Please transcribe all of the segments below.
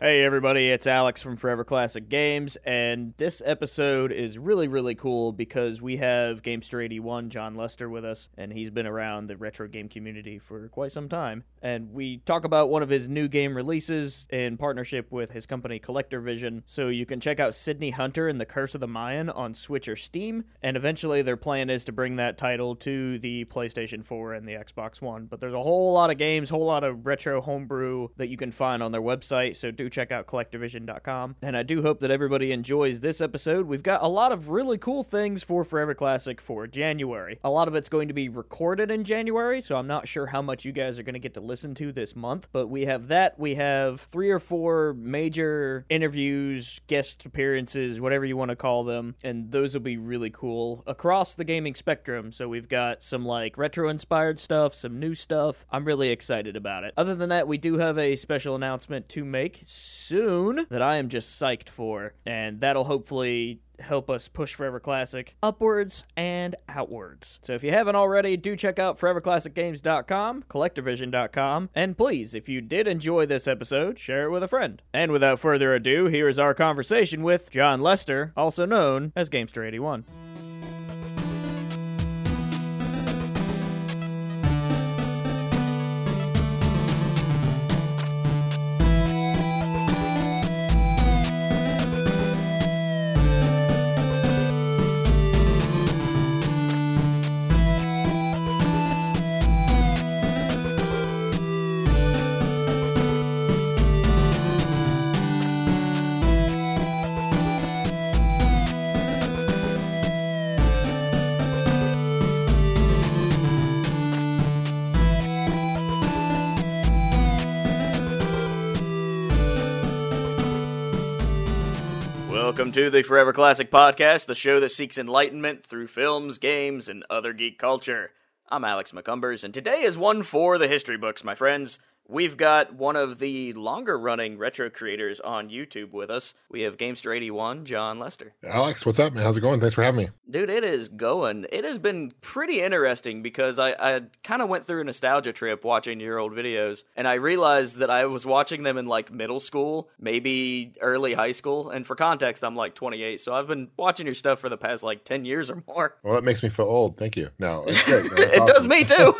Hey everybody, it's Alex from Forever Classic Games, and this episode is really, really cool because we have Gamester 81 John Lester with us, and he's been around the retro game community for quite some time. And we talk about one of his new game releases in partnership with his company Collector Vision. So you can check out Sydney Hunter and the Curse of the Mayan on Switch or Steam, and eventually their plan is to bring that title to the PlayStation 4 and the Xbox One. But there's a whole lot of games, whole lot of retro homebrew that you can find on their website, so do check out collectorvision.com. And I do hope that everybody enjoys this episode. We've got a lot of really cool things for Forever Classic for January. A lot of it's going to be recorded in January, so I'm not sure how much you guys are going to get to listen to this month. But we have that. We have three or four major interviews, guest appearances, whatever you want to call them. And those will be really cool across the gaming spectrum. So we've got some like retro inspired stuff, some new stuff. I'm really excited about it. Other than that, we do have a special announcement to make soon that I am just psyched for. And that'll hopefully help us push Forever Classic upwards and outwards. So if you haven't already, do check out foreverclassicgames.com, collectorvision.com, and please, if you did enjoy this episode, share it with a friend. And without further ado, here is our conversation with John Lester, also known as Gamester81. To the Forever Classic Podcast, the show that seeks enlightenment through films, games, and other geek culture. I'm Alex McCumbers, and today is one for the history books, my friends. We've got one of the longer running retro creators on YouTube with us. We have Gamester81, John Lester. Alex, what's up, man? How's it going? Thanks for having me. Dude, it is going. It has been pretty interesting because I, I kind of went through a nostalgia trip watching your old videos, and I realized that I was watching them in like middle school, maybe early high school. And for context, I'm like 28, so I've been watching your stuff for the past like 10 years or more. Well, that makes me feel old. Thank you. No, it's great. No, it does me too.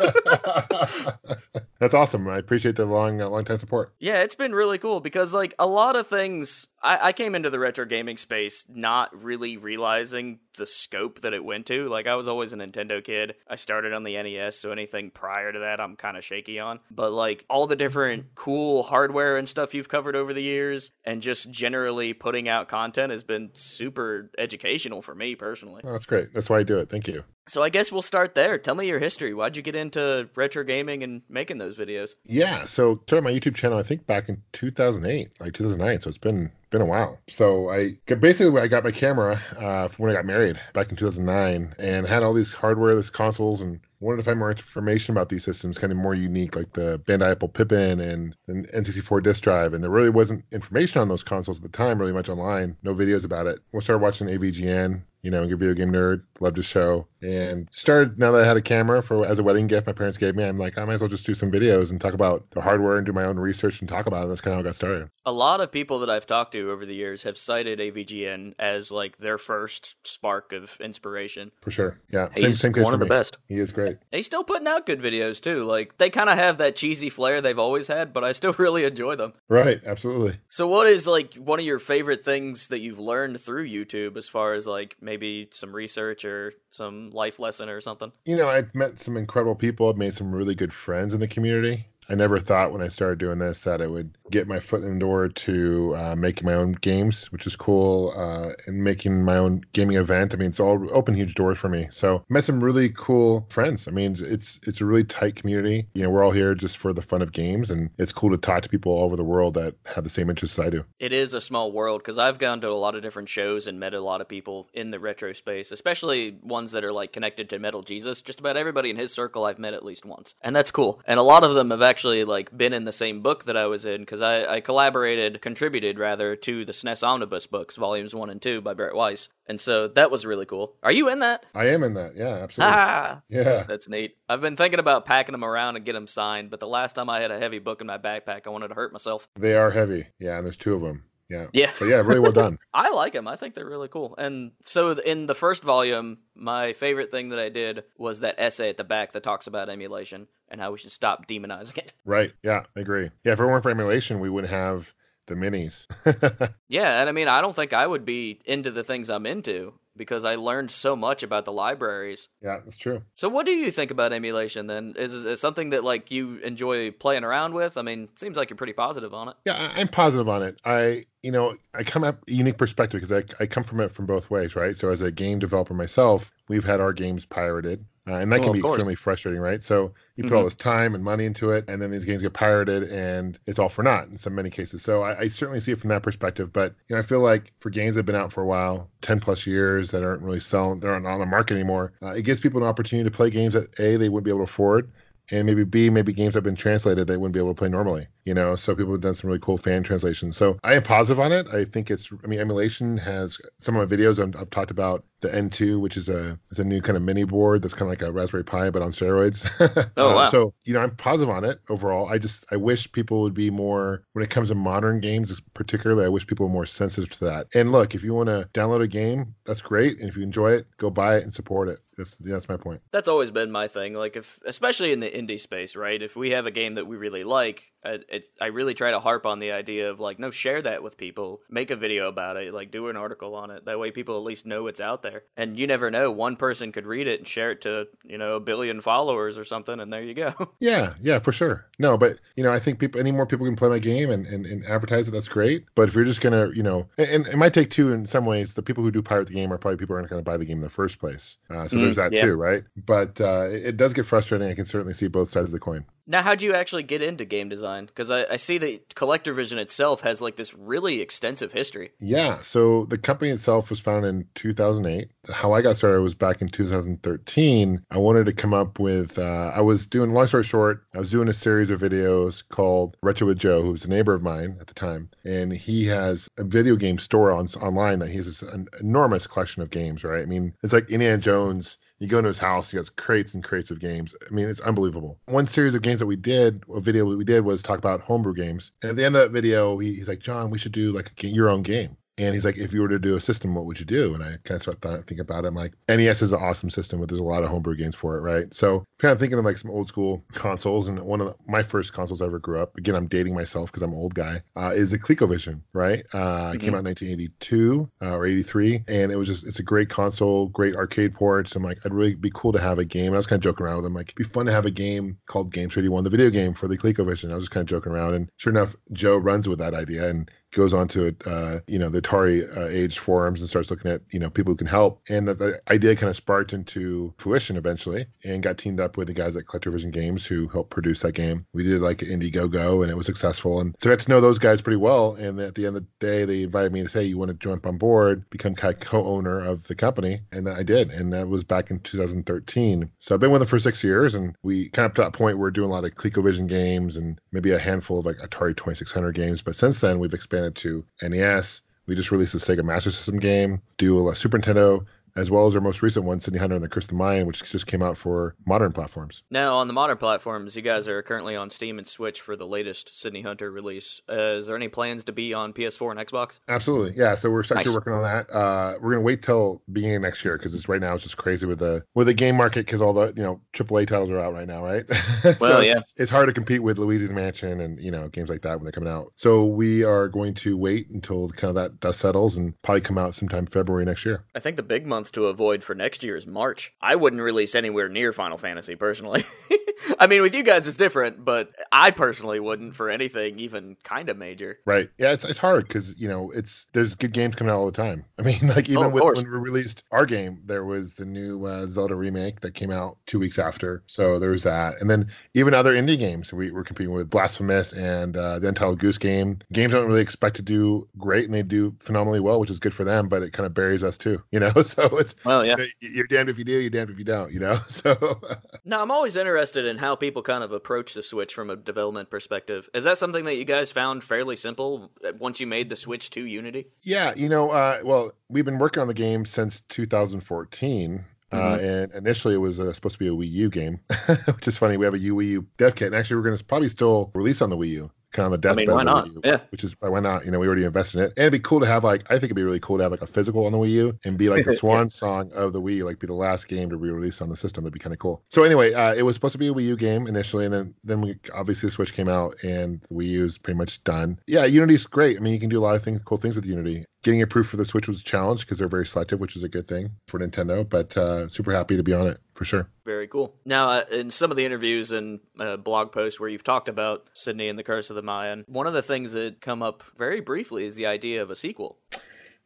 That's awesome. I appreciate the long, uh, long time support. Yeah, it's been really cool because like a lot of things. I, I came into the retro gaming space not really realizing the scope that it went to. Like I was always a Nintendo kid. I started on the NES, so anything prior to that I'm kind of shaky on. But like all the different cool hardware and stuff you've covered over the years and just generally putting out content has been super educational for me personally. Oh, that's great. That's why I do it. Thank you. So I guess we'll start there. Tell me your history. Why'd you get into retro gaming and making those videos? Yeah, so started my YouTube channel I think back in 2008, like 2009. So it's been been a while. So I basically I got my camera uh, when I got married back in 2009 and had all these hardware, these consoles, and wanted to find more information about these systems, kind of more unique, like the Bandai Apple Pippin and an N64 disk drive. And there really wasn't information on those consoles at the time, really much online. No videos about it. We started watching AVGN, you know, a video game nerd, loved his show, and started now that I had a camera for as a wedding gift my parents gave me. I'm like, I might as well just do some videos and talk about the hardware and do my own research and talk about it. That's kind of how I got started. A lot of people that I've talked to over the years have cited AVGN as like their first spark of inspiration. For sure, yeah. He's same, same one of the best. He is great. He's still putting out good videos too. Like they kind of have that cheesy flair they've always had, but I still really enjoy them. Right, absolutely. So, what is like one of your favorite things that you've learned through YouTube, as far as like maybe some research or some life lesson or something? You know, I've met some incredible people. I've made some really good friends in the community. I never thought when I started doing this that I would get my foot in the door to uh, making my own games, which is cool, uh, and making my own gaming event. I mean, it's all open huge doors for me. So I met some really cool friends. I mean, it's it's a really tight community. You know, we're all here just for the fun of games, and it's cool to talk to people all over the world that have the same interests as I do. It is a small world because I've gone to a lot of different shows and met a lot of people in the retro space, especially ones that are like connected to Metal Jesus. Just about everybody in his circle I've met at least once, and that's cool. And a lot of them have actually actually like been in the same book that I was in because I, I collaborated, contributed rather, to the SNES Omnibus books, volumes one and two by Barrett Weiss, and so that was really cool. Are you in that? I am in that. Yeah, absolutely. Ah, yeah, that's neat. I've been thinking about packing them around and get them signed, but the last time I had a heavy book in my backpack, I wanted to hurt myself. They are heavy. Yeah, and there's two of them. Yeah. Yeah. But yeah, really well done. I like them. I think they're really cool. And so in the first volume, my favorite thing that I did was that essay at the back that talks about emulation and how we should stop demonizing it. Right. Yeah, I agree. Yeah, if it weren't for emulation, we wouldn't have the minis. yeah, and I mean, I don't think I would be into the things I'm into because I learned so much about the libraries. Yeah, that's true. So, what do you think about emulation then? Is it something that like you enjoy playing around with? I mean, seems like you're pretty positive on it. Yeah, I'm positive on it. I, you know, I come at a unique perspective because I, I come from it from both ways, right? So, as a game developer myself, we've had our games pirated. Uh, and that can be extremely frustrating, right? So you put mm-hmm. all this time and money into it, and then these games get pirated, and it's all for naught in so many cases. So I, I, certainly see it from that perspective. But you know, I feel like for games that have been out for a while, ten plus years that aren't really selling, they're not on the market anymore. Uh, it gives people an opportunity to play games that a they wouldn't be able to afford, and maybe B, maybe games have been translated they wouldn't be able to play normally. You know, so people have done some really cool fan translations. So I am positive on it. I think it's. I mean, emulation has some of my videos. I've, I've talked about the N2, which is a is a new kind of mini board that's kind of like a Raspberry Pi but on steroids. oh wow! so you know, I'm positive on it overall. I just I wish people would be more when it comes to modern games, particularly. I wish people were more sensitive to that. And look, if you want to download a game, that's great, and if you enjoy it, go buy it and support it. That's that's my point. That's always been my thing. Like if, especially in the indie space, right? If we have a game that we really like, it, I really try to harp on the idea of like, no, share that with people, make a video about it, like do an article on it. That way, people at least know it's out there. And you never know, one person could read it and share it to, you know, a billion followers or something, and there you go. Yeah, yeah, for sure. No, but, you know, I think people, any more people can play my game and, and, and advertise it, that's great. But if you're just going to, you know, and, and, it might take two in some ways, the people who do pirate the game are probably people who aren't going to buy the game in the first place. Uh, so mm, there's that yeah. too, right? But uh, it, it does get frustrating. I can certainly see both sides of the coin. Now, how do you actually get into game design? Because I, I, see that Collector Vision itself has like this really extensive history. Yeah. So the company itself was founded in 2008. How I got started was back in 2013. I wanted to come up with, uh, I was doing, long story short, I was doing a series of videos called Retro with Joe, who's a neighbor of mine at the time. And he has a video game store on, online that he has an enormous collection of games, right? I mean, it's like Indiana Jones you go into his house, he has crates and crates of games. I mean, it's unbelievable. One series of games that we did, a video that we did was talk about homebrew games. And at the end of that video, he, he's like, John, we should do like a, your own game. And he's like, if you were to do a system, what would you do? And I kind of start to think about it. I'm like, NES is an awesome system, but there's a lot of homebrew games for it, right? So kind of thinking of like some old school consoles. And one of the, my first consoles I ever grew up, again, I'm dating myself because I'm an old guy, uh, is a ColecoVision, right? Uh, mm-hmm. It came out in 1982 uh, or 83. And it was just, it's a great console, great arcade ports. I'm like, I'd really be cool to have a game. I was kind of joking around with him, like, it'd be fun to have a game called Gamester 81, the video game for the ColecoVision. I was just kind of joking around. And sure enough, Joe runs with that idea. And goes on to uh, you know the Atari uh, age forums and starts looking at you know people who can help, and that the idea kind of sparked into fruition eventually, and got teamed up with the guys at Collector Vision Games who helped produce that game. We did like an Indiegogo, and it was successful, and so I got to know those guys pretty well. And at the end of the day, they invited me to say, "You want to jump on board, become kind of co-owner of the company," and I did, and that was back in 2013. So I've been with them for six years, and we kind of to that point we're doing a lot of ColecoVision games and maybe a handful of like Atari 2600 games, but since then we've expanded expanded to NES. We just released a Sega Master System game, do a uh, Super Nintendo, as well as our most recent one, Sydney Hunter and the Curse of the Mayan, which just came out for modern platforms. Now, on the modern platforms, you guys are currently on Steam and Switch for the latest Sydney Hunter release. Uh, is there any plans to be on PS4 and Xbox? Absolutely, yeah. So we're actually nice. working on that. Uh, we're gonna wait till beginning of next year because right now it's just crazy with the with the game market because all the you know AAA titles are out right now, right? so well, yeah. It's hard to compete with Luigi's Mansion and you know games like that when they're coming out. So we are going to wait until kind of that dust settles and probably come out sometime February next year. I think the big month to avoid for next year is March. I wouldn't release anywhere near Final Fantasy personally. I mean, with you guys it's different, but I personally wouldn't for anything even kind of major. Right? Yeah, it's it's hard because you know it's there's good games coming out all the time. I mean, like even oh, with, when we released our game, there was the new uh, Zelda remake that came out two weeks after. So there was that, and then even other indie games we were competing with Blasphemous and uh, the Untitled Goose Game. Games don't really expect to do great, and they do phenomenally well, which is good for them, but it kind of buries us too. You know, so it's well, yeah, you're damned if you do, you're damned if you don't. You know, so. now I'm always interested in how people kind of approach the Switch from a development perspective. Is that something that you guys found fairly simple once you made the switch to Unity? Yeah, you know, uh, well, we've been working on the game since 2014. Uh, mm-hmm. Uh, and initially, it was uh, supposed to be a Wii U game, which is funny. We have a Wii U dev kit, and actually, we're going to probably still release on the Wii U kind of the deathbed. I mean, why not? U, yeah. Which is why not? You know, we already invested in it, and it'd be cool to have like I think it'd be really cool to have like a physical on the Wii U and be like the swan yeah. song of the Wii, like be the last game to be released on the system. It'd be kind of cool. So anyway, uh, it was supposed to be a Wii U game initially, and then then we obviously the Switch came out, and the Wii U is pretty much done. Yeah, Unity's great. I mean, you can do a lot of things, cool things with Unity. Getting approved for the Switch was a challenge because they're very selective, which is a good thing for Nintendo. But uh, super happy to be on it for sure. Very cool. Now, uh, in some of the interviews and uh, blog posts where you've talked about Sydney and the Curse of the Mayan, one of the things that come up very briefly is the idea of a sequel.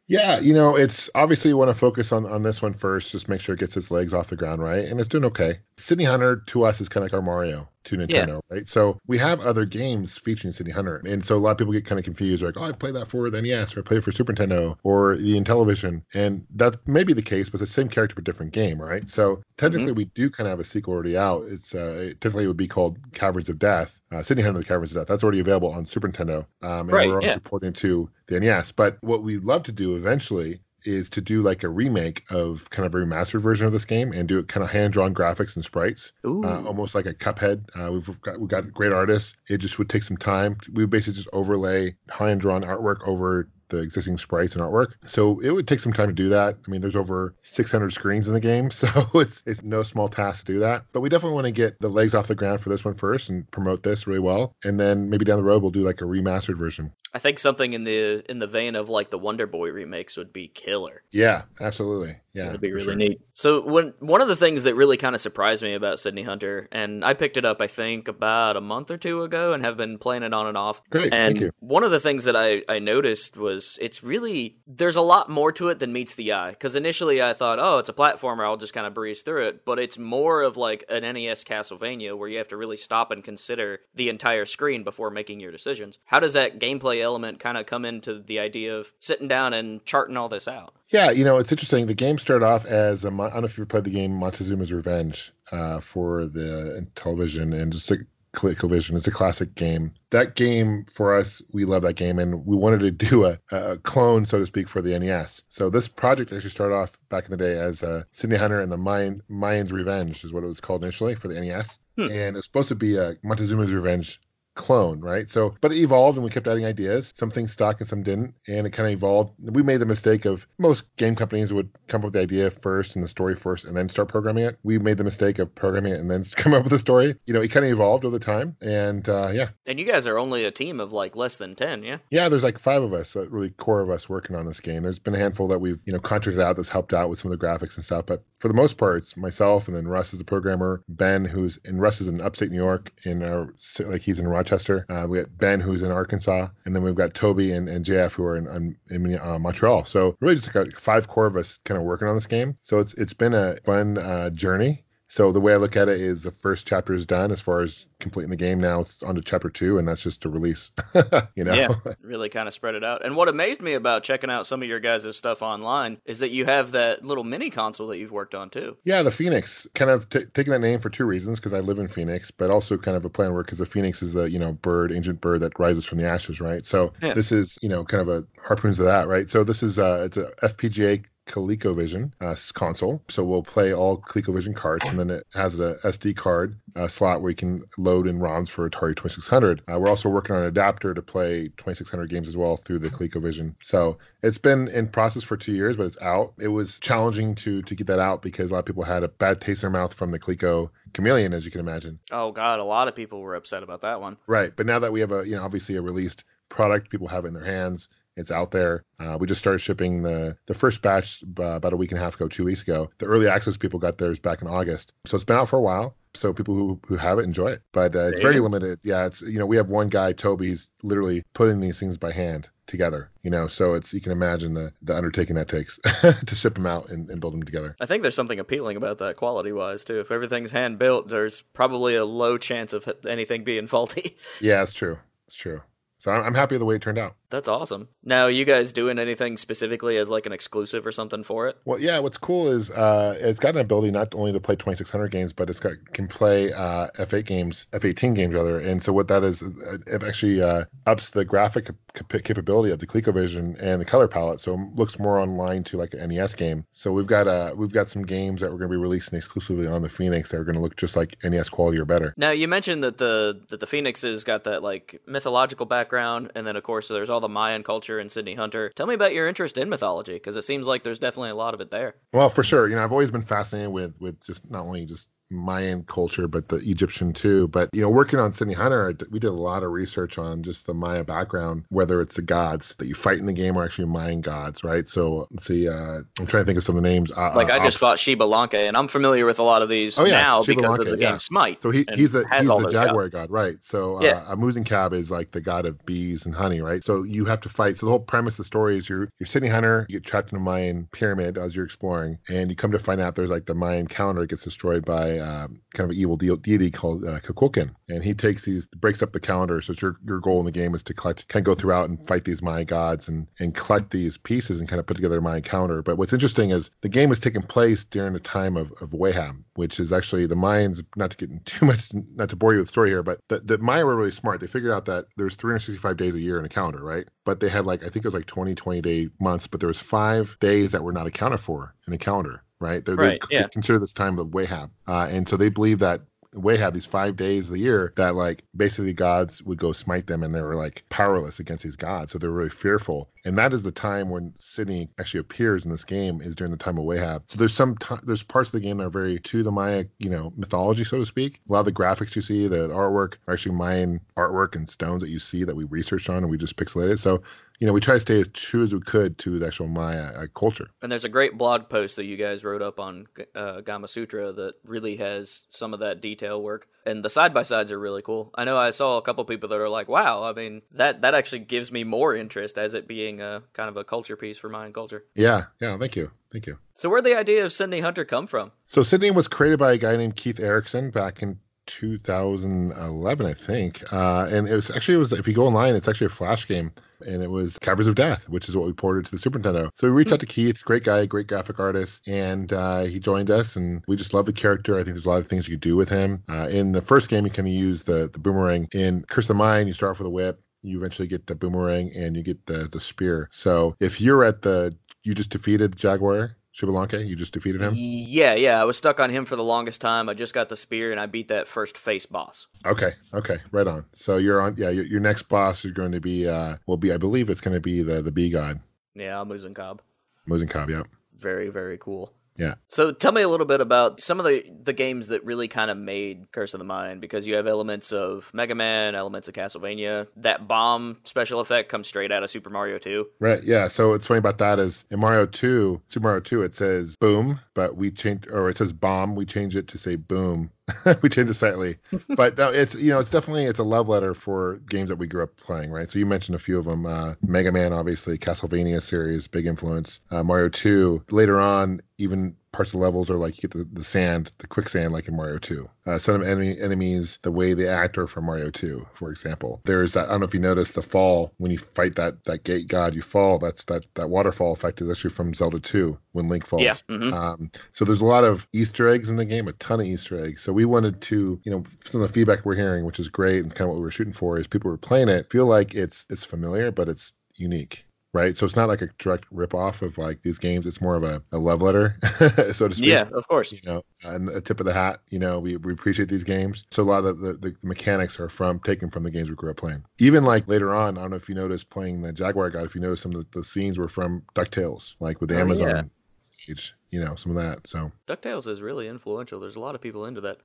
Yeah, you know, it's obviously you want to focus on on this one first, just make sure it gets its legs off the ground right, and it's doing okay. Sydney Hunter to us is kind of like our Mario to Nintendo, yeah. right? So we have other games featuring Sydney Hunter, and so a lot of people get kind of confused, like, oh, I played that for the NES, or I played it for Super Nintendo, or the Intellivision, and that may be the case, but it's the same character but different game, right? So technically, mm-hmm. we do kind of have a sequel already out. It's uh, it technically would be called Caverns of Death, uh, Sydney Hunter the Caverns of Death. That's already available on Super Nintendo, um, and right, we're also yeah. porting to the NES. But what we'd love to do eventually is to do like a remake of kind of a remastered version of this game and do it kind of hand drawn graphics and sprites, uh, almost like a Cuphead. Uh, we've got we've got great artists. It just would take some time. We basically just overlay hand drawn artwork over the existing sprites and artwork. So it would take some time to do that. I mean, there's over 600 screens in the game, so it's it's no small task to do that. But we definitely want to get the legs off the ground for this one first and promote this really well, and then maybe down the road we'll do like a remastered version. I think something in the in the vein of like the Wonder Boy remakes would be killer. Yeah, absolutely. Yeah, that'd be really sure. neat. So when one of the things that really kind of surprised me about Sydney Hunter, and I picked it up I think about a month or two ago, and have been playing it on and off. Great, and thank you. One of the things that I I noticed was it's really there's a lot more to it than meets the eye. Because initially I thought, oh, it's a platformer, I'll just kind of breeze through it, but it's more of like an NES Castlevania where you have to really stop and consider the entire screen before making your decisions. How does that gameplay element kind of come into the idea of sitting down and charting all this out? Yeah, you know, it's interesting. The game started off as a, I don't know if you played the game Montezuma's Revenge uh, for the television, and just a ColecoVision. It's a classic game. That game for us, we love that game, and we wanted to do a, a, clone, so to speak, for the NES. So this project actually started off back in the day as uh, Sydney Hunter and the Mayan, Mayan's Revenge, is what it was called initially for the NES. Hmm. And it's supposed to be a Montezuma's Revenge clone, right? So, but it evolved and we kept adding ideas. Some things stuck and some didn't. And it kind of evolved. We made the mistake of most game companies would come up with the idea first and the story first and then start programming it. We made the mistake of programming it and then come up with a story. You know, it kind of evolved over time. And uh, yeah. And you guys are only a team of like less than 10, yeah? Yeah, there's like five of us, uh, really core of us working on this game. There's been a handful that we've, you know, contracted out that's helped out with some of the graphics and stuff. But for the most part, it's myself and then Russ is the programmer, Ben, who's, and Russ is in upstate New York, in our, like he's in Rochester. Uh, we got Ben, who's in Arkansas, and then we've got Toby and, and JF, who are in, in uh, Montreal. So really just got five core of us kind of working on this game. So it's it's been a fun uh, journey. So the way I look at it is the first chapter is done as far as completing the game. Now it's on to chapter two, and that's just to release. you know, yeah, really kind of spread it out. And what amazed me about checking out some of your guys' stuff online is that you have that little mini console that you've worked on too. Yeah, the Phoenix. Kind of t- taking that name for two reasons, because I live in Phoenix, but also kind of a plan work because the Phoenix is a you know bird, ancient bird that rises from the ashes, right? So yeah. this is you know kind of a harpoons of that, right? So this is uh, it's a FPGA ColecoVision uh, console. So we'll play all ColecoVision carts, and then it has a SD card uh, slot where you can load in ROMs for Atari 2600. Uh, we're also working on an adapter to play 2600 games as well through the ColecoVision. So it's been in process for two years, but it's out. It was challenging to to get that out because a lot of people had a bad taste in their mouth from the Coleco Chameleon, as you can imagine. Oh God, a lot of people were upset about that one. Right, but now that we have a you know obviously a released product, people have it in their hands it's out there. Uh, we just started shipping the the first batch uh, about a week and a half ago, two weeks ago. The early access people got theirs back in August, so it's been out for a while. So people who, who have it enjoy it, but uh, it's very limited. Yeah, it's you know we have one guy, Toby, he's literally putting these things by hand together. You know, so it's you can imagine the the undertaking that takes to ship them out and, and build them together. I think there's something appealing about that quality wise too. If everything's hand built, there's probably a low chance of anything being faulty. yeah, it's true. It's true. So I'm happy with the way it turned out. That's awesome. Now, you guys doing anything specifically as like an exclusive or something for it? Well, yeah. What's cool is uh, it's got an ability not only to play 2600 games, but it's got can play uh, F8 games, F18 games rather. And so what that is, it actually uh, ups the graphic capability of the ColecoVision and the color palette, so it looks more online to like an NES game. So we've got uh we've got some games that we're going to be releasing exclusively on the Phoenix that are going to look just like NES quality or better. Now you mentioned that the that the Phoenix has got that like mythological background, and then of course there's all the Mayan culture and Sydney Hunter. Tell me about your interest in mythology because it seems like there's definitely a lot of it there. Well, for sure. You know, I've always been fascinated with with just not only just Mayan culture, but the Egyptian too. But you know, working on Sydney Hunter, we did a lot of research on just the Maya background, whether it's the gods that you fight in the game or actually Mayan gods, right? So let's see, uh, I'm trying to think of some of the names. Uh, like I just fought Xbalanque, and I'm familiar with a lot of these oh, yeah, now Shiba because Lanka, of the yeah. game Smite. So he, he's a he's the jaguar god, right? So uh, yeah. Amuzinkab is like the god of bees and honey, right? So you have to fight. So the whole premise of the story is you're you're Sydney Hunter, you get trapped in a Mayan pyramid as you're exploring, and you come to find out there's like the Mayan calendar gets destroyed by um, kind of evil de- deity called uh, Kukulkan, and he takes these breaks up the calendar. So your your goal in the game is to collect, kind of go throughout and fight these Mayan gods and and collect these pieces and kind of put together a Mayan calendar. But what's interesting is the game is taking place during the time of of Wayeb, which is actually the Mayans. Not to get too much, not to bore you with the story here, but the, the Maya were really smart. They figured out that there's 365 days a year in a calendar, right? But they had like I think it was like 20 20 day months, but there was five days that were not accounted for in a calendar right? They're, right, they yeah. consider this time of Wayeb. Uh, and so they believe that Wayeb these five days of the year that like basically gods would go smite them and they were like powerless against these gods. So they're really fearful. And that is the time when Sydney actually appears in this game is during the time of Wayeb. So there's some t- there's parts of the game that are very to the Maya, you know, mythology, so to speak. A lot of the graphics you see, the artwork are actually Mayan artwork and stones that you see that we researched on and we just pixelated. So you know, we try to stay as true as we could to the actual Maya uh, culture. And there's a great blog post that you guys wrote up on uh, Gamasutra that really has some of that detail work. And the side by sides are really cool. I know I saw a couple people that are like, "Wow!" I mean, that that actually gives me more interest as it being a kind of a culture piece for Mayan culture. Yeah, yeah. Thank you, thank you. So, where the idea of Sydney Hunter come from? So, Sydney was created by a guy named Keith Erickson back in 2011, I think. Uh, and it was actually it was if you go online, it's actually a flash game, and it was Caverns of Death, which is what we ported to the Super Nintendo. So we reached out to Keith, great guy, great graphic artist, and uh, he joined us, and we just love the character. I think there's a lot of things you could do with him. Uh, in the first game, you kind of use the the boomerang. In Curse of Mayan, you start off with a whip. You eventually get the boomerang and you get the the spear. So if you're at the you just defeated the Jaguar Xbalanque? You just defeated him? Yeah, yeah. I was stuck on him for the longest time. I just got the spear and I beat that first face boss. Okay, okay, right on. So you're on. Yeah, your, your next boss is going to be. uh Will be. I believe it's going to be the the bee god. Yeah, Amuzinkab. Muzen Cab. Yep. Very very cool. Yeah. So tell me a little bit about some of the the games that really kind of made Curse of the Mayan because you have elements of Mega Man, elements of Castlevania. That bomb special effect comes straight out of Super Mario 2. Right. Yeah. So what's funny about that is in Mario 2, Super Mario 2, it says boom, but we change or it says bomb, we change it to say boom. we change it slightly, but no, it's you know it's definitely it's a love letter for games that we grew up playing, right? So you mentioned a few of them, uh, Mega Man, obviously, Castlevania series, big influence. Uh, Mario 2. Later on, even parts of levels are like you get the, the sand, the quicksand, like in Mario 2. Uh, some enemy enemies, the way they act are from Mario 2, for example. There's that. I don't know if you noticed the fall when you fight that that gate god, you fall. That's that that waterfall effect is actually from Zelda 2 when Link falls. Yeah. Mm-hmm. Um, so there's a lot of Easter eggs in the game, a ton of Easter eggs. So we wanted to, you know, some of the feedback we're hearing, which is great, and kind of what we were shooting for, is people were playing it feel like it's it's familiar, but it's unique right? So it's not like a direct ripoff of like these games. It's more of a, a love letter, so to speak. Yeah, of course. You know, and a tip of the hat. You know, we, we appreciate these games. So a lot of the, the, the, mechanics are from taken from the games we grew up playing. Even like later on, I don't know if you noticed playing the Jaguar God. If you noticed some of the, the scenes were from Ducktales, like with the oh, Amazon yeah. stage. You know, some of that. So Ducktales is really influential. There's a lot of people into that.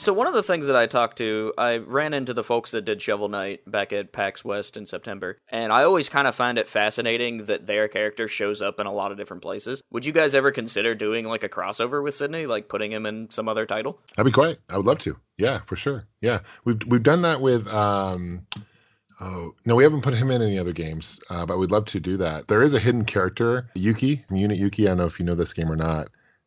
So one of the things that I talked to, I ran into the folks that did Shovel Knight back at PAX West in September, and I always kind of find it fascinating that their character shows up in a lot of different places. Would you guys ever consider doing like a crossover with Sydney, like putting him in some other title? That'd be great. I would love to. Yeah, for sure. Yeah, we've we've done that with. um Oh no, we haven't put him in any other games, uh, but we'd love to do that. There is a hidden character, Yuki, Unit Yuki. I don't know if you know this game or not,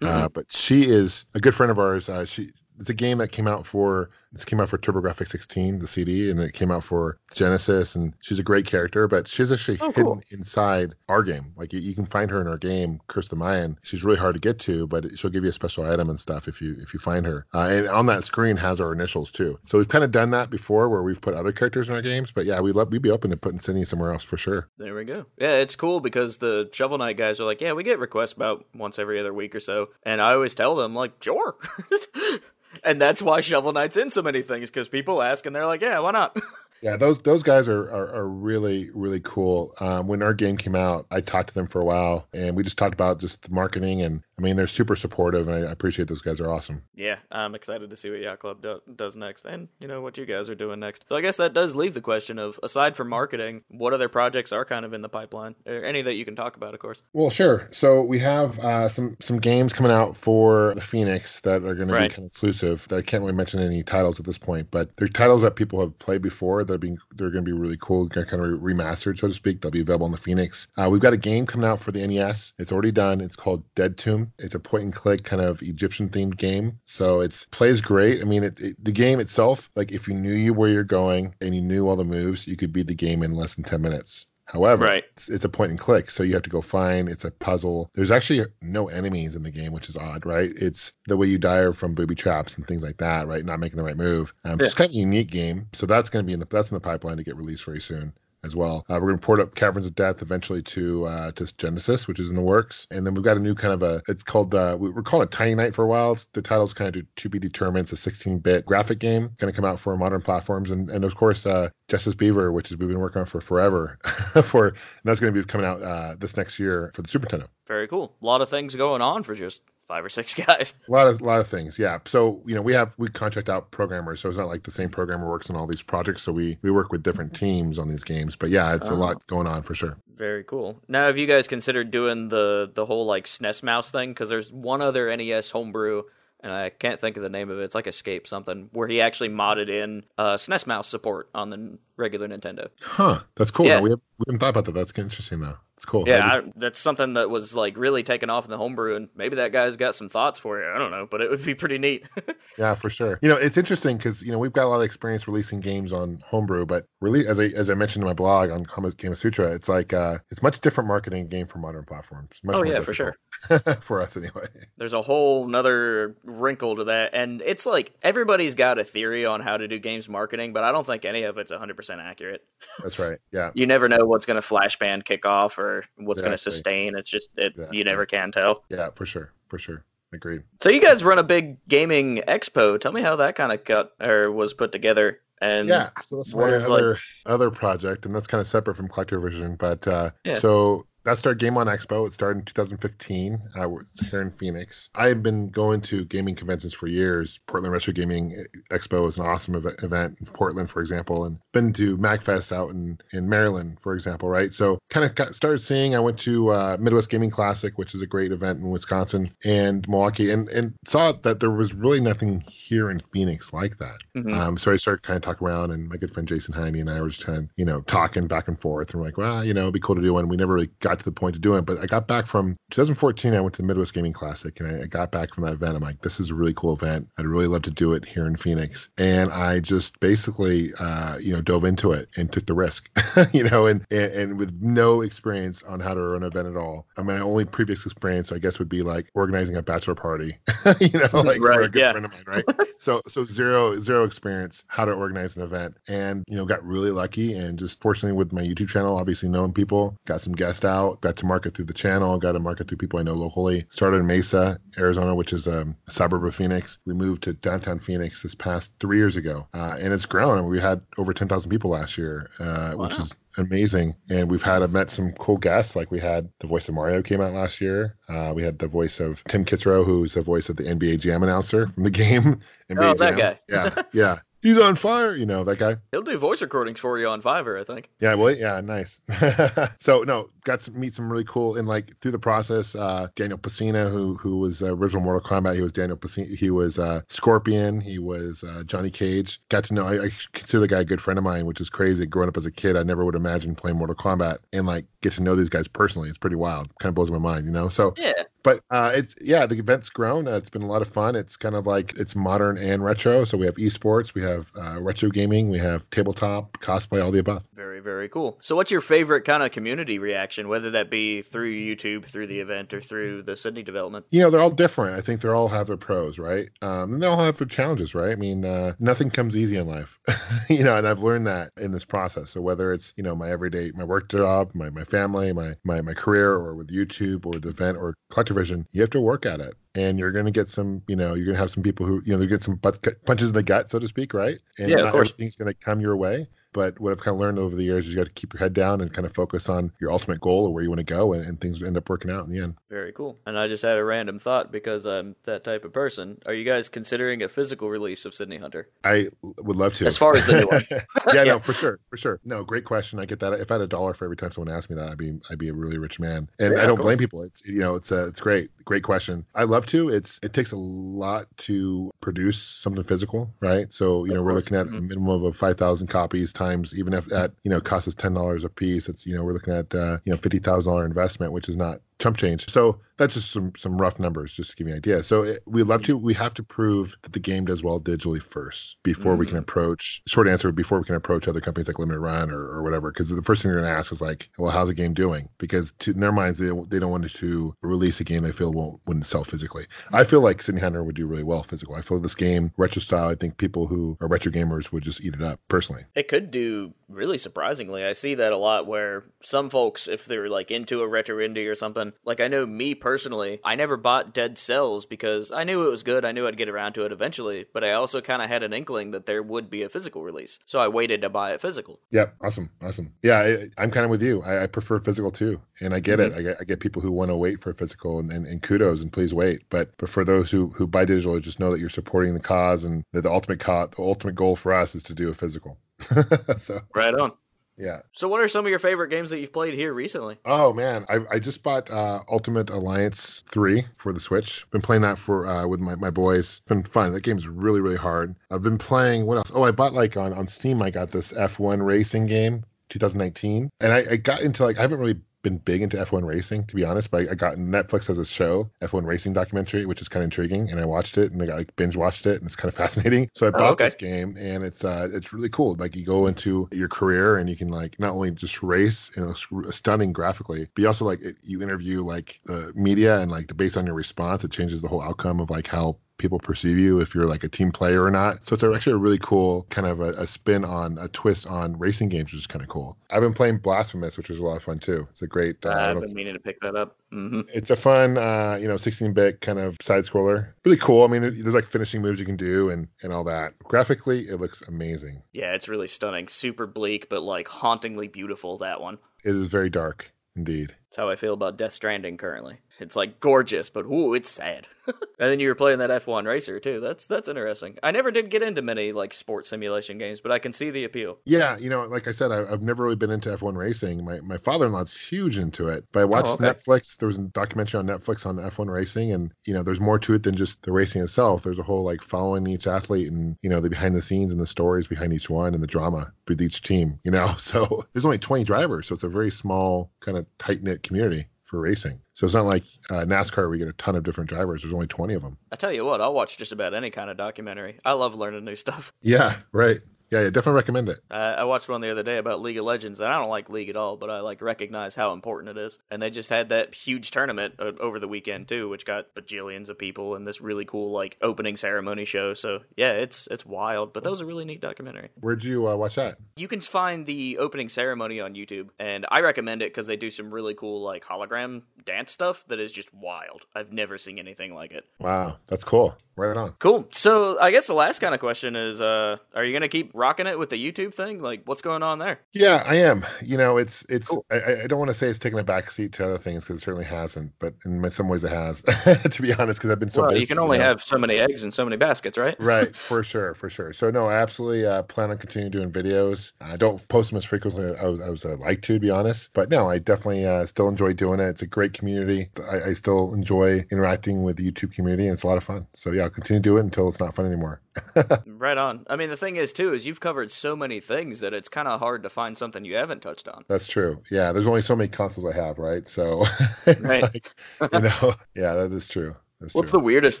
uh, mm-hmm. uh, but she is a good friend of ours. Uh, she it's a game that came out for this came out for TurboGrafx 16, the CD, and it came out for Genesis. And she's a great character, but she's actually oh, hidden cool. inside our game. Like you, you, can find her in our game, Curse the Mayan. She's really hard to get to, but she'll give you a special item and stuff if you if you find her. Uh, and on that screen has our initials too. So we've kind of done that before, where we've put other characters in our games. But yeah, we love we'd be open to putting Sydney somewhere else for sure. There we go. Yeah, it's cool because the Shovel Knight guys are like, yeah, we get requests about once every other week or so, and I always tell them like, sure. and that's why Shovel Knight's in so many things because people ask and they're like, yeah, why not? Yeah, those those guys are are, are really really cool. Um, when our game came out, I talked to them for a while, and we just talked about just the marketing and I mean, they're super supportive, and I appreciate those guys are awesome. Yeah, I'm excited to see what Yacht Club do- does next, and you know what you guys are doing next. So I guess that does leave the question of, aside from marketing, what other projects are kind of in the pipeline, or any that you can talk about, of course. Well, sure. So we have uh, some some games coming out for the Phoenix that are going right. to be kind of exclusive. I can't really mention any titles at this point, but they're titles that people have played before. They're being they're going to be really cool, kind of remastered, so to speak. They'll be available on the Phoenix. Uh, we've got a game coming out for the NES. It's already done. It's called Dead Tomb. It's a point and click kind of Egyptian themed game. So it's plays great. I mean, it, it, the game itself, like if you knew you where you're going and you knew all the moves, you could beat the game in less than 10 minutes. However, right. it's, it's, a point and click, so you have to go find. It's a puzzle. There's actually no enemies in the game, which is odd, right? It's the way you die from booby traps and things like that, right? Not making the right move. Um, yeah. It's kind of a unique game, so that's going to be in the that's in the pipeline to get released very soon as well. Uh, we're going to port up Caverns of Death eventually to uh, to Genesis, which is in the works, and then we've got a new kind of a. It's called uh, we are calling it Tiny Knight for a while. It's, the title's kind of to be determined. It's a 16-bit graphic game, going to come out for modern platforms, and and of course uh, Justice Beaver, which is we've been working on for forever, for and that's going to be coming out uh, this next year for the Super Nintendo. Very cool. A lot of things going on for just five or six guys. A lot of a lot of things, yeah. So you know we have we contract out programmers, so it's not like the same programmer works on all these projects. So we we work with different teams on these games. But yeah, it's oh. a lot going on for sure. Very cool. Now, have you guys considered doing the the whole like SNES mouse thing? Because there's one other NES homebrew and I can't think of the name of it. It's like Escape something, where he actually modded in uh, SNES mouse support on the regular Nintendo. Huh, that's cool. Yeah. No, we, have, we haven't thought about that. That's interesting though. It's cool. Yeah, I, that's something that was like really taken off in the homebrew, and maybe that guy's got some thoughts for you. I don't know, but it would be pretty neat. yeah, for sure. You know, it's interesting because you know we've got a lot of experience releasing games on homebrew, but really, as I as I mentioned in my blog on Gamasutra, it's like uh, it's much different marketing game for modern platforms. oh yeah, for sure. for us anyway. There's a whole nother wrinkle to that, and it's like everybody's got a theory on how to do games marketing, but I don't think any of it's 100% accurate. That's right. Yeah. You never know what's going to flashbang kick off or what's going to sustain. It's just it, yeah. you never can tell. Yeah, for sure, for sure. Agreed. So you guys run a big gaming expo. Tell me how that kind of got or was put together. And yeah, so that's my other like... other project, and that's kind of separate from Collector Vision. But uh, yeah. so that's our Game On Expo. It started in 2015 uh, here in Phoenix. I've been going to gaming conventions for years. Portland Retro Gaming Expo is an awesome ev- event in Portland, for example, and been to MagFest out in, in Maryland, for example, right? So kind of got, started seeing. I went to uh, Midwest Gaming Classic, which is a great event in Wisconsin and Milwaukee, and and saw that there was really nothing here in Phoenix like that. Mm-hmm. Um, so I started kind of talking around, and my good friend Jason Heine and I were just kind of you know talking back and forth, and we're like, well, you know, it'd be cool to do one. We never really got got to the point of doing it. But I got back from 2014. I went to the Midwest Gaming Classic, and I, got back from that event. I'm like, this is a really cool event. I'd really love to do it here in Phoenix. And I just basically, uh, you know, dove into it and took the risk, you know, and, and, and with no experience on how to run an event at all. I mean, my only previous experience, I guess, would be like organizing a bachelor party, you know, like right, for a good yeah. friend of mine, right? so so zero zero experience how to organize an event, and you know, got really lucky and just fortunately with my YouTube channel, obviously knowing people, got some guest out out, got to market through the channel, got to market through people I know locally. Started in Mesa, Arizona, which is um, a suburb of Phoenix. We moved to downtown Phoenix this past three years ago, uh, and it's grown. We had over 10,000 people last year, uh, wow. which is amazing. And we've had I've met some cool guests. Like we had the voice of Mario came out last year. Uh, we had the voice of Tim Kitzrow, who's the voice of the NBA Jam announcer from the game. NBA oh, that guy. yeah, yeah he's on fire. You know that guy. He'll do voice recordings for you on Fiverr, I think. Yeah, well, yeah, nice. so no, got to meet some really cool and like through the process. Uh, Daniel Pesina, who who was uh, original Mortal Kombat, he was Daniel Pesina. He was uh, Scorpion. He was uh, Johnny Cage. Got to know. I, I, consider the guy a good friend of mine, which is crazy. Growing up as a kid, I never would imagine playing Mortal Kombat and like get to know these guys personally. It's pretty wild. Kind of blows my mind, you know. So yeah. But uh, it's yeah, the event's grown. Uh, it's been a lot of fun. It's kind of like it's modern and retro. So we have esports, we have uh, retro gaming, we have tabletop, cosplay, all the above. Very very cool. So what's your favorite kind of community reaction, whether that be through YouTube, through the event, or through the Sydney development? You know, they're all different. I think they all have their pros, right? Um, and they all have their challenges, right? I mean, uh, nothing comes easy in life, you know, and I've learned that in this process. So whether it's you know my everyday, my work job, my my family, my my my career, or with YouTube, or the event, or collector you have to work at it and you're going to get some, you know, you're going to have some people who, you know, they get some butt, punches in the gut, so to speak, right? And yeah, not everything's going to come your way. But what I've kind of learned over the years is you got to keep your head down and kind of focus on your ultimate goal or where you want to go, and, and things end up working out in the end. Very cool. And I just had a random thought because I'm that type of person. Are you guys considering a physical release of Sydney Hunter? I would love to. As far as the new one. yeah, yeah, no, for sure, for sure. No, great question. I get that. If I had a dollar for every time someone asked me that, I'd be I'd be a really rich man. And yeah, I don't blame people. It's you know, it's uh, it's great. Great question. I love to. It's it takes a lot to produce something physical, right? So you of know, course. we're looking at mm-hmm. a minimum of five thousand copies times even if at you know costs us ten dollars a piece. It's you know we're looking at uh, you know fifty thousand dollar investment, which is not chump change. So that's just some some rough numbers, just to give you an idea. So it, we love to we have to prove that the game does well digitally first before mm. we can mm. approach. Short answer: before we can approach other companies like Limited Run or, or whatever. Because the first thing they're going to ask is like, well, how's the game doing? Because to, in their minds, they they don't want to release a game they feel won't wouldn't sell physically. I feel like Sydney Hunter would do really well physical. I feel this game retro style. I think people who are retro gamers would just eat it up personally. It could do really surprisingly. I see that a lot where some folks, if they're like into a retro indie or something, like I know me personally, I never bought Dead Cells because I knew it was good. I knew I'd get around to it eventually, but I also kind of had an inkling that there would be a physical release. So I waited to buy it physical. Yep. Awesome. Awesome. Yeah. I, am kind of with you. I, I, prefer physical too. And I get mm-hmm. it. I get, I get people who want to wait for physical and, and, and, kudos and please wait. But, but for those who, who buy digital, just know that you're supporting the cause and that the ultimate co- the ultimate goal for us is to do a physical. so right on. Yeah. So, what are some of your favorite games that you've played here recently? Oh man, I, I just bought uh, Ultimate Alliance three for the Switch. Been playing that for uh, with my, my boys. Been fun. That game's really really hard. I've been playing what else? Oh, I bought like on on Steam. I got this F1 racing game 2019 and I, I, got into like i haven't really been big into F1 racing, to be honest. But I, I got Netflix as a show, F1 racing documentary, which is kind of intriguing, and I watched it and I got like binge watched it, and it's kind of fascinating. So I oh, bought oh, okay. this game, and it's uh it's really cool. Like you go into your career, and you can like not only just race, and it looks stunning graphically, but you also like it, you interview like the media, and like based on your response, it changes the whole outcome of like how people perceive you if you're like a team player or not. So it's actually a really cool kind of a, a spin on a twist on racing games, which is kind of cool. I've been playing Blasphemous, which was a lot of fun too. It's a great. Uh, I've been meaning to pick that up. Mm-hmm. It's a fun, uh, you know, 16-bit kind of side scroller. Really cool. I mean, there's like finishing moves you can do and and all that. Graphically, it looks amazing. Yeah, it's really stunning. Super bleak, but like hauntingly beautiful. That one. It is very dark. Indeed. That's how I feel about Death Stranding currently. It's like gorgeous, but ooh, it's sad. and then you were playing that F1 racer too. That's that's interesting. I never did get into many like sports simulation games, but I can see the appeal. Yeah, you know, like I said, I, have never really been into F1 racing. My my father-in-law's huge into it. But I oh, watched oh, okay. Netflix. There was a documentary on Netflix on F1 racing, and you know, there's more to it than just the racing itself. There's a whole like following each athlete and you know the behind the scenes and the stories behind each one and the drama with each team. You know, so there's only 20 drivers, so it's a very small kind of tight knit community for racing. So it's not like uh, NASCAR where we get a ton of different drivers. There's only 20 of them. I tell you what, I'll watch just about any kind of documentary. I love learning new stuff. Yeah, right. Yeah, yeah, definitely recommend it. I, I watched one the other day about League of Legends, and I don't like League at all, but I like recognize how important it is. And they just had that huge tournament uh, over the weekend too, which got bajillions of people and this really cool like opening ceremony show. So yeah, it's it's wild. But that was a really neat documentary. Where'd you uh, watch that? You can find the opening ceremony on YouTube, and I recommend it because they do some really cool like hologram dance stuff that is just wild. I've never seen anything like it. Wow, that's cool. Right on. Cool. So I guess the last kind of question is, uh, are you gonna keep rocking it with the YouTube thing? Like, what's going on there? Yeah, I am. You know, it's it's. Cool. I, I don't want to say it's taken a backseat to other things because it certainly hasn't, but in some ways it has. to be honest, because I've been so. well, busy, you can only know? have so many eggs in so many baskets, right? right for sure for sure so no i absolutely uh, plan on continuing doing videos i don't post them as frequently as i was, I was like to to be honest. But no i definitely uh, still enjoy doing it. It's a great community. I, I still enjoy interacting with the youtube community and it's a lot of fun. So yeah i'll continue to do it until it's not fun anymore. Right on. I mean, the thing is too is you've covered so many things that it's kind of hard to find something you haven't touched on. that's true. Yeah there's only so many consoles i have right? So it's Right. like you know yeah that is true that's What's true. the weirdest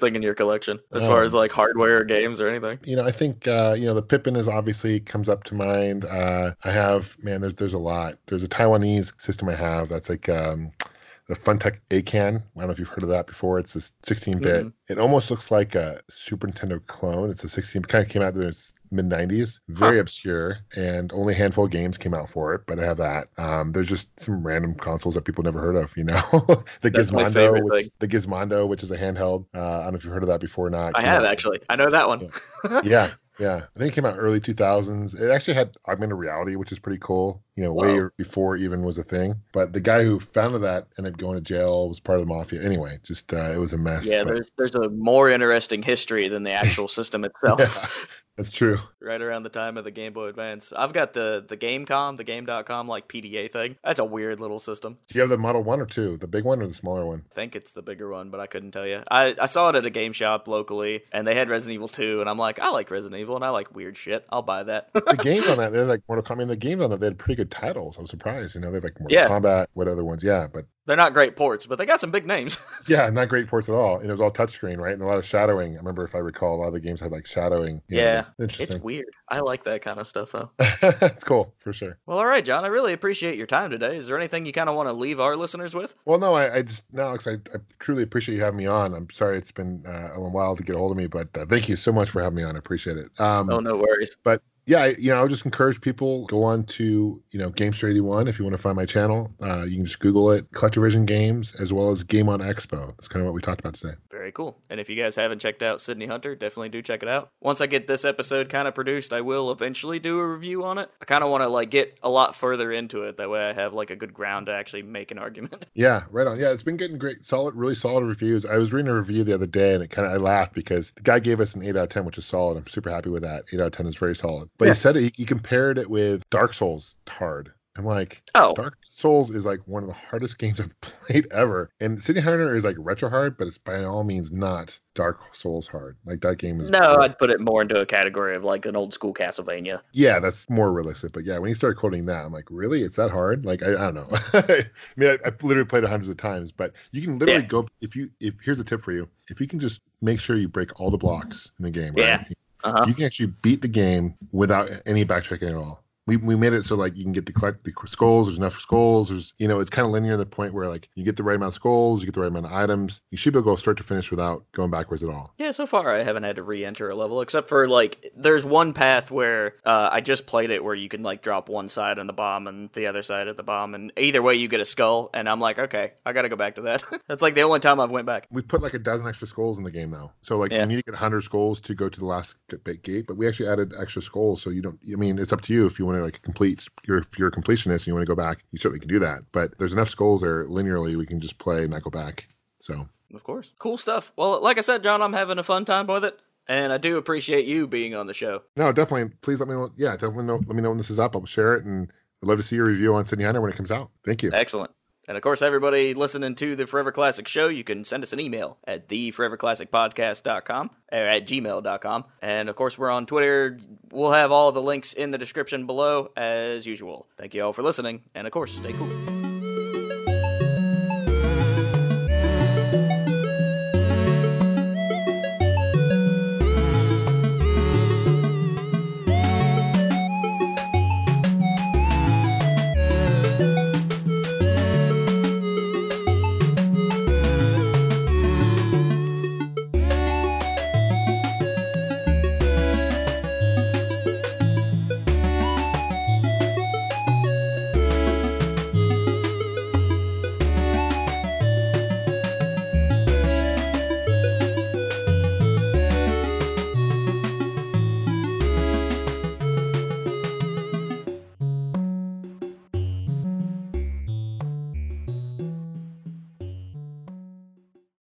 thing in your collection as Um, far as like hardware or games or anything? you know, I think uh, you know the Pippin is obviously comes up to mind. Uh, I have man, there's there's a lot. There's a Taiwanese system I have that's like um, the Funtech Acan. I don't know if you've heard of that before. It's a 16-bit. Mhm. It almost looks like a Super Nintendo clone. It's a 16. Kind of came out in the mid 90s. Very Huh. obscure, and only a handful of games came out for it. But I have that. Um, there's just some random consoles that people never heard of. You know, the That's Gizmondo, which, the Gizmondo, which is a handheld. Uh, I don't know if you've heard of that before or not. I have out- actually. I know that one. yeah, yeah. I think it came out early 2000s. It actually had augmented reality, which is pretty cool. You know, way before even was a thing. But the guy who founded that ended up going to jail. Was part of the mafia. Anyway, just uh, it was a mess. Yeah, but- there's there's a more interesting history than the actual system itself. yeah, that's true. Right around the time of the Game Boy Advance, I've got the the GameCom, the Game.com like PDA thing. That's a weird little system. Do you have the Model One or two? The big one or the smaller one? I think it's the bigger one, but I couldn't tell you. I, I saw it at a game shop locally, and they had Resident Evil 2, and I'm like, I like Resident Evil, and I like weird shit. I'll buy that. The games on that, they're like Mortal Kombat. I mean, the games on that, they had pretty good titles. I'm surprised. You know, they have like Mortal Yeah. Kombat. What other ones? Yeah, but They're not great ports, but they got some big names. yeah, not great ports at all. And it was all touchscreen, right? And a lot of shadowing. I remember if I recall, a lot of the games had like shadowing. you know, Yeah, interesting. It's weird. I like that kind of stuff though. it's cool for sure. well, all right, John, I really appreciate your time today. Is there anything you kind of want to leave our listeners with? Well, no, I, I just, no, Alex, I, I truly appreciate you having me on. I'm sorry it's been uh, a little while to get a hold of me, but uh, thank you so much for having me on. I appreciate it. Um, Oh no worries. But yeah, I, you know, I'll just encourage people go on to you know Gamester 81 if you want to find my channel. Uh, you can just Google it, CollectorVision Games, as well as Game on Expo. That's kind of what we talked about today. Very cool. And if you guys haven't checked out Sydney Hunter, definitely do check it out. Once I get this episode kind of produced, I will eventually do a review on it. I kind of want to like get a lot further into it. That way I have like a good ground to actually make an argument. Yeah, right on. Yeah, it's been getting great, solid, really solid reviews. I was reading a review the other day, and it kind of I laughed because the guy gave us an eight out of ten, which is solid. I'm super happy with that. Eight out of ten is very solid. But Yeah. he said it, he, he compared it with Dark Souls hard. I'm like, Oh, Dark Souls is like one of the hardest games I've played ever. And Sydney Hunter is like retro hard, but it's by all means not Dark Souls hard. Like that game is no, I'd put it more into a category of like an old school Castlevania. yeah, that's more realistic. But yeah, when you start quoting that, I'm like, really? It's that hard? Like, I, I don't know. I mean, I, I've literally played it hundreds of times, but you can literally Yeah. go if you if here's a tip for you: if you can just make sure you break all the blocks in the game, Yeah. right? Uh huh. You can actually beat the game without any backtracking at all. We, we made it so like you can get the collect the skulls. There's enough skulls. There's you know it's kind of linear to the point where like you get the right amount of skulls, you get the right amount of items. You should be able to go start to finish without going backwards at all. Yeah, so far I haven't had to re-enter a level except for like there's one path where uh, I just played it where you can like drop one side on the bomb and the other side at the bomb, and either way you get a skull, and I'm like, okay, I gotta go back to that. That's like the only time I've went back. we put like a dozen extra skulls in the game now. So like Yeah. you need to get 100 skulls to go to the last g- bit gate, but we actually added extra skulls so you don't I mean it's up to you if you want to like complete your if you're a completionist and you want to go back, you certainly can do that. But there's enough skulls there linearly we can just play and not go back. So Of course, cool stuff. Well, like I said, John, I'm having a fun time with it, and I do appreciate you being on the show. no, definitely please let me know yeah, definitely know, let me know when this is up. I'll share it and I'd love to see your review on Sydney Hunter when it comes out. Thank you. Excellent. And of course, everybody listening to the Forever Classic Show, you can send us an email at theforeverclassicpodcast.com or at gmail.com. And of course, we're on Twitter. We'll have all the links in the description below as usual. Thank you all for listening, and of course, stay cool.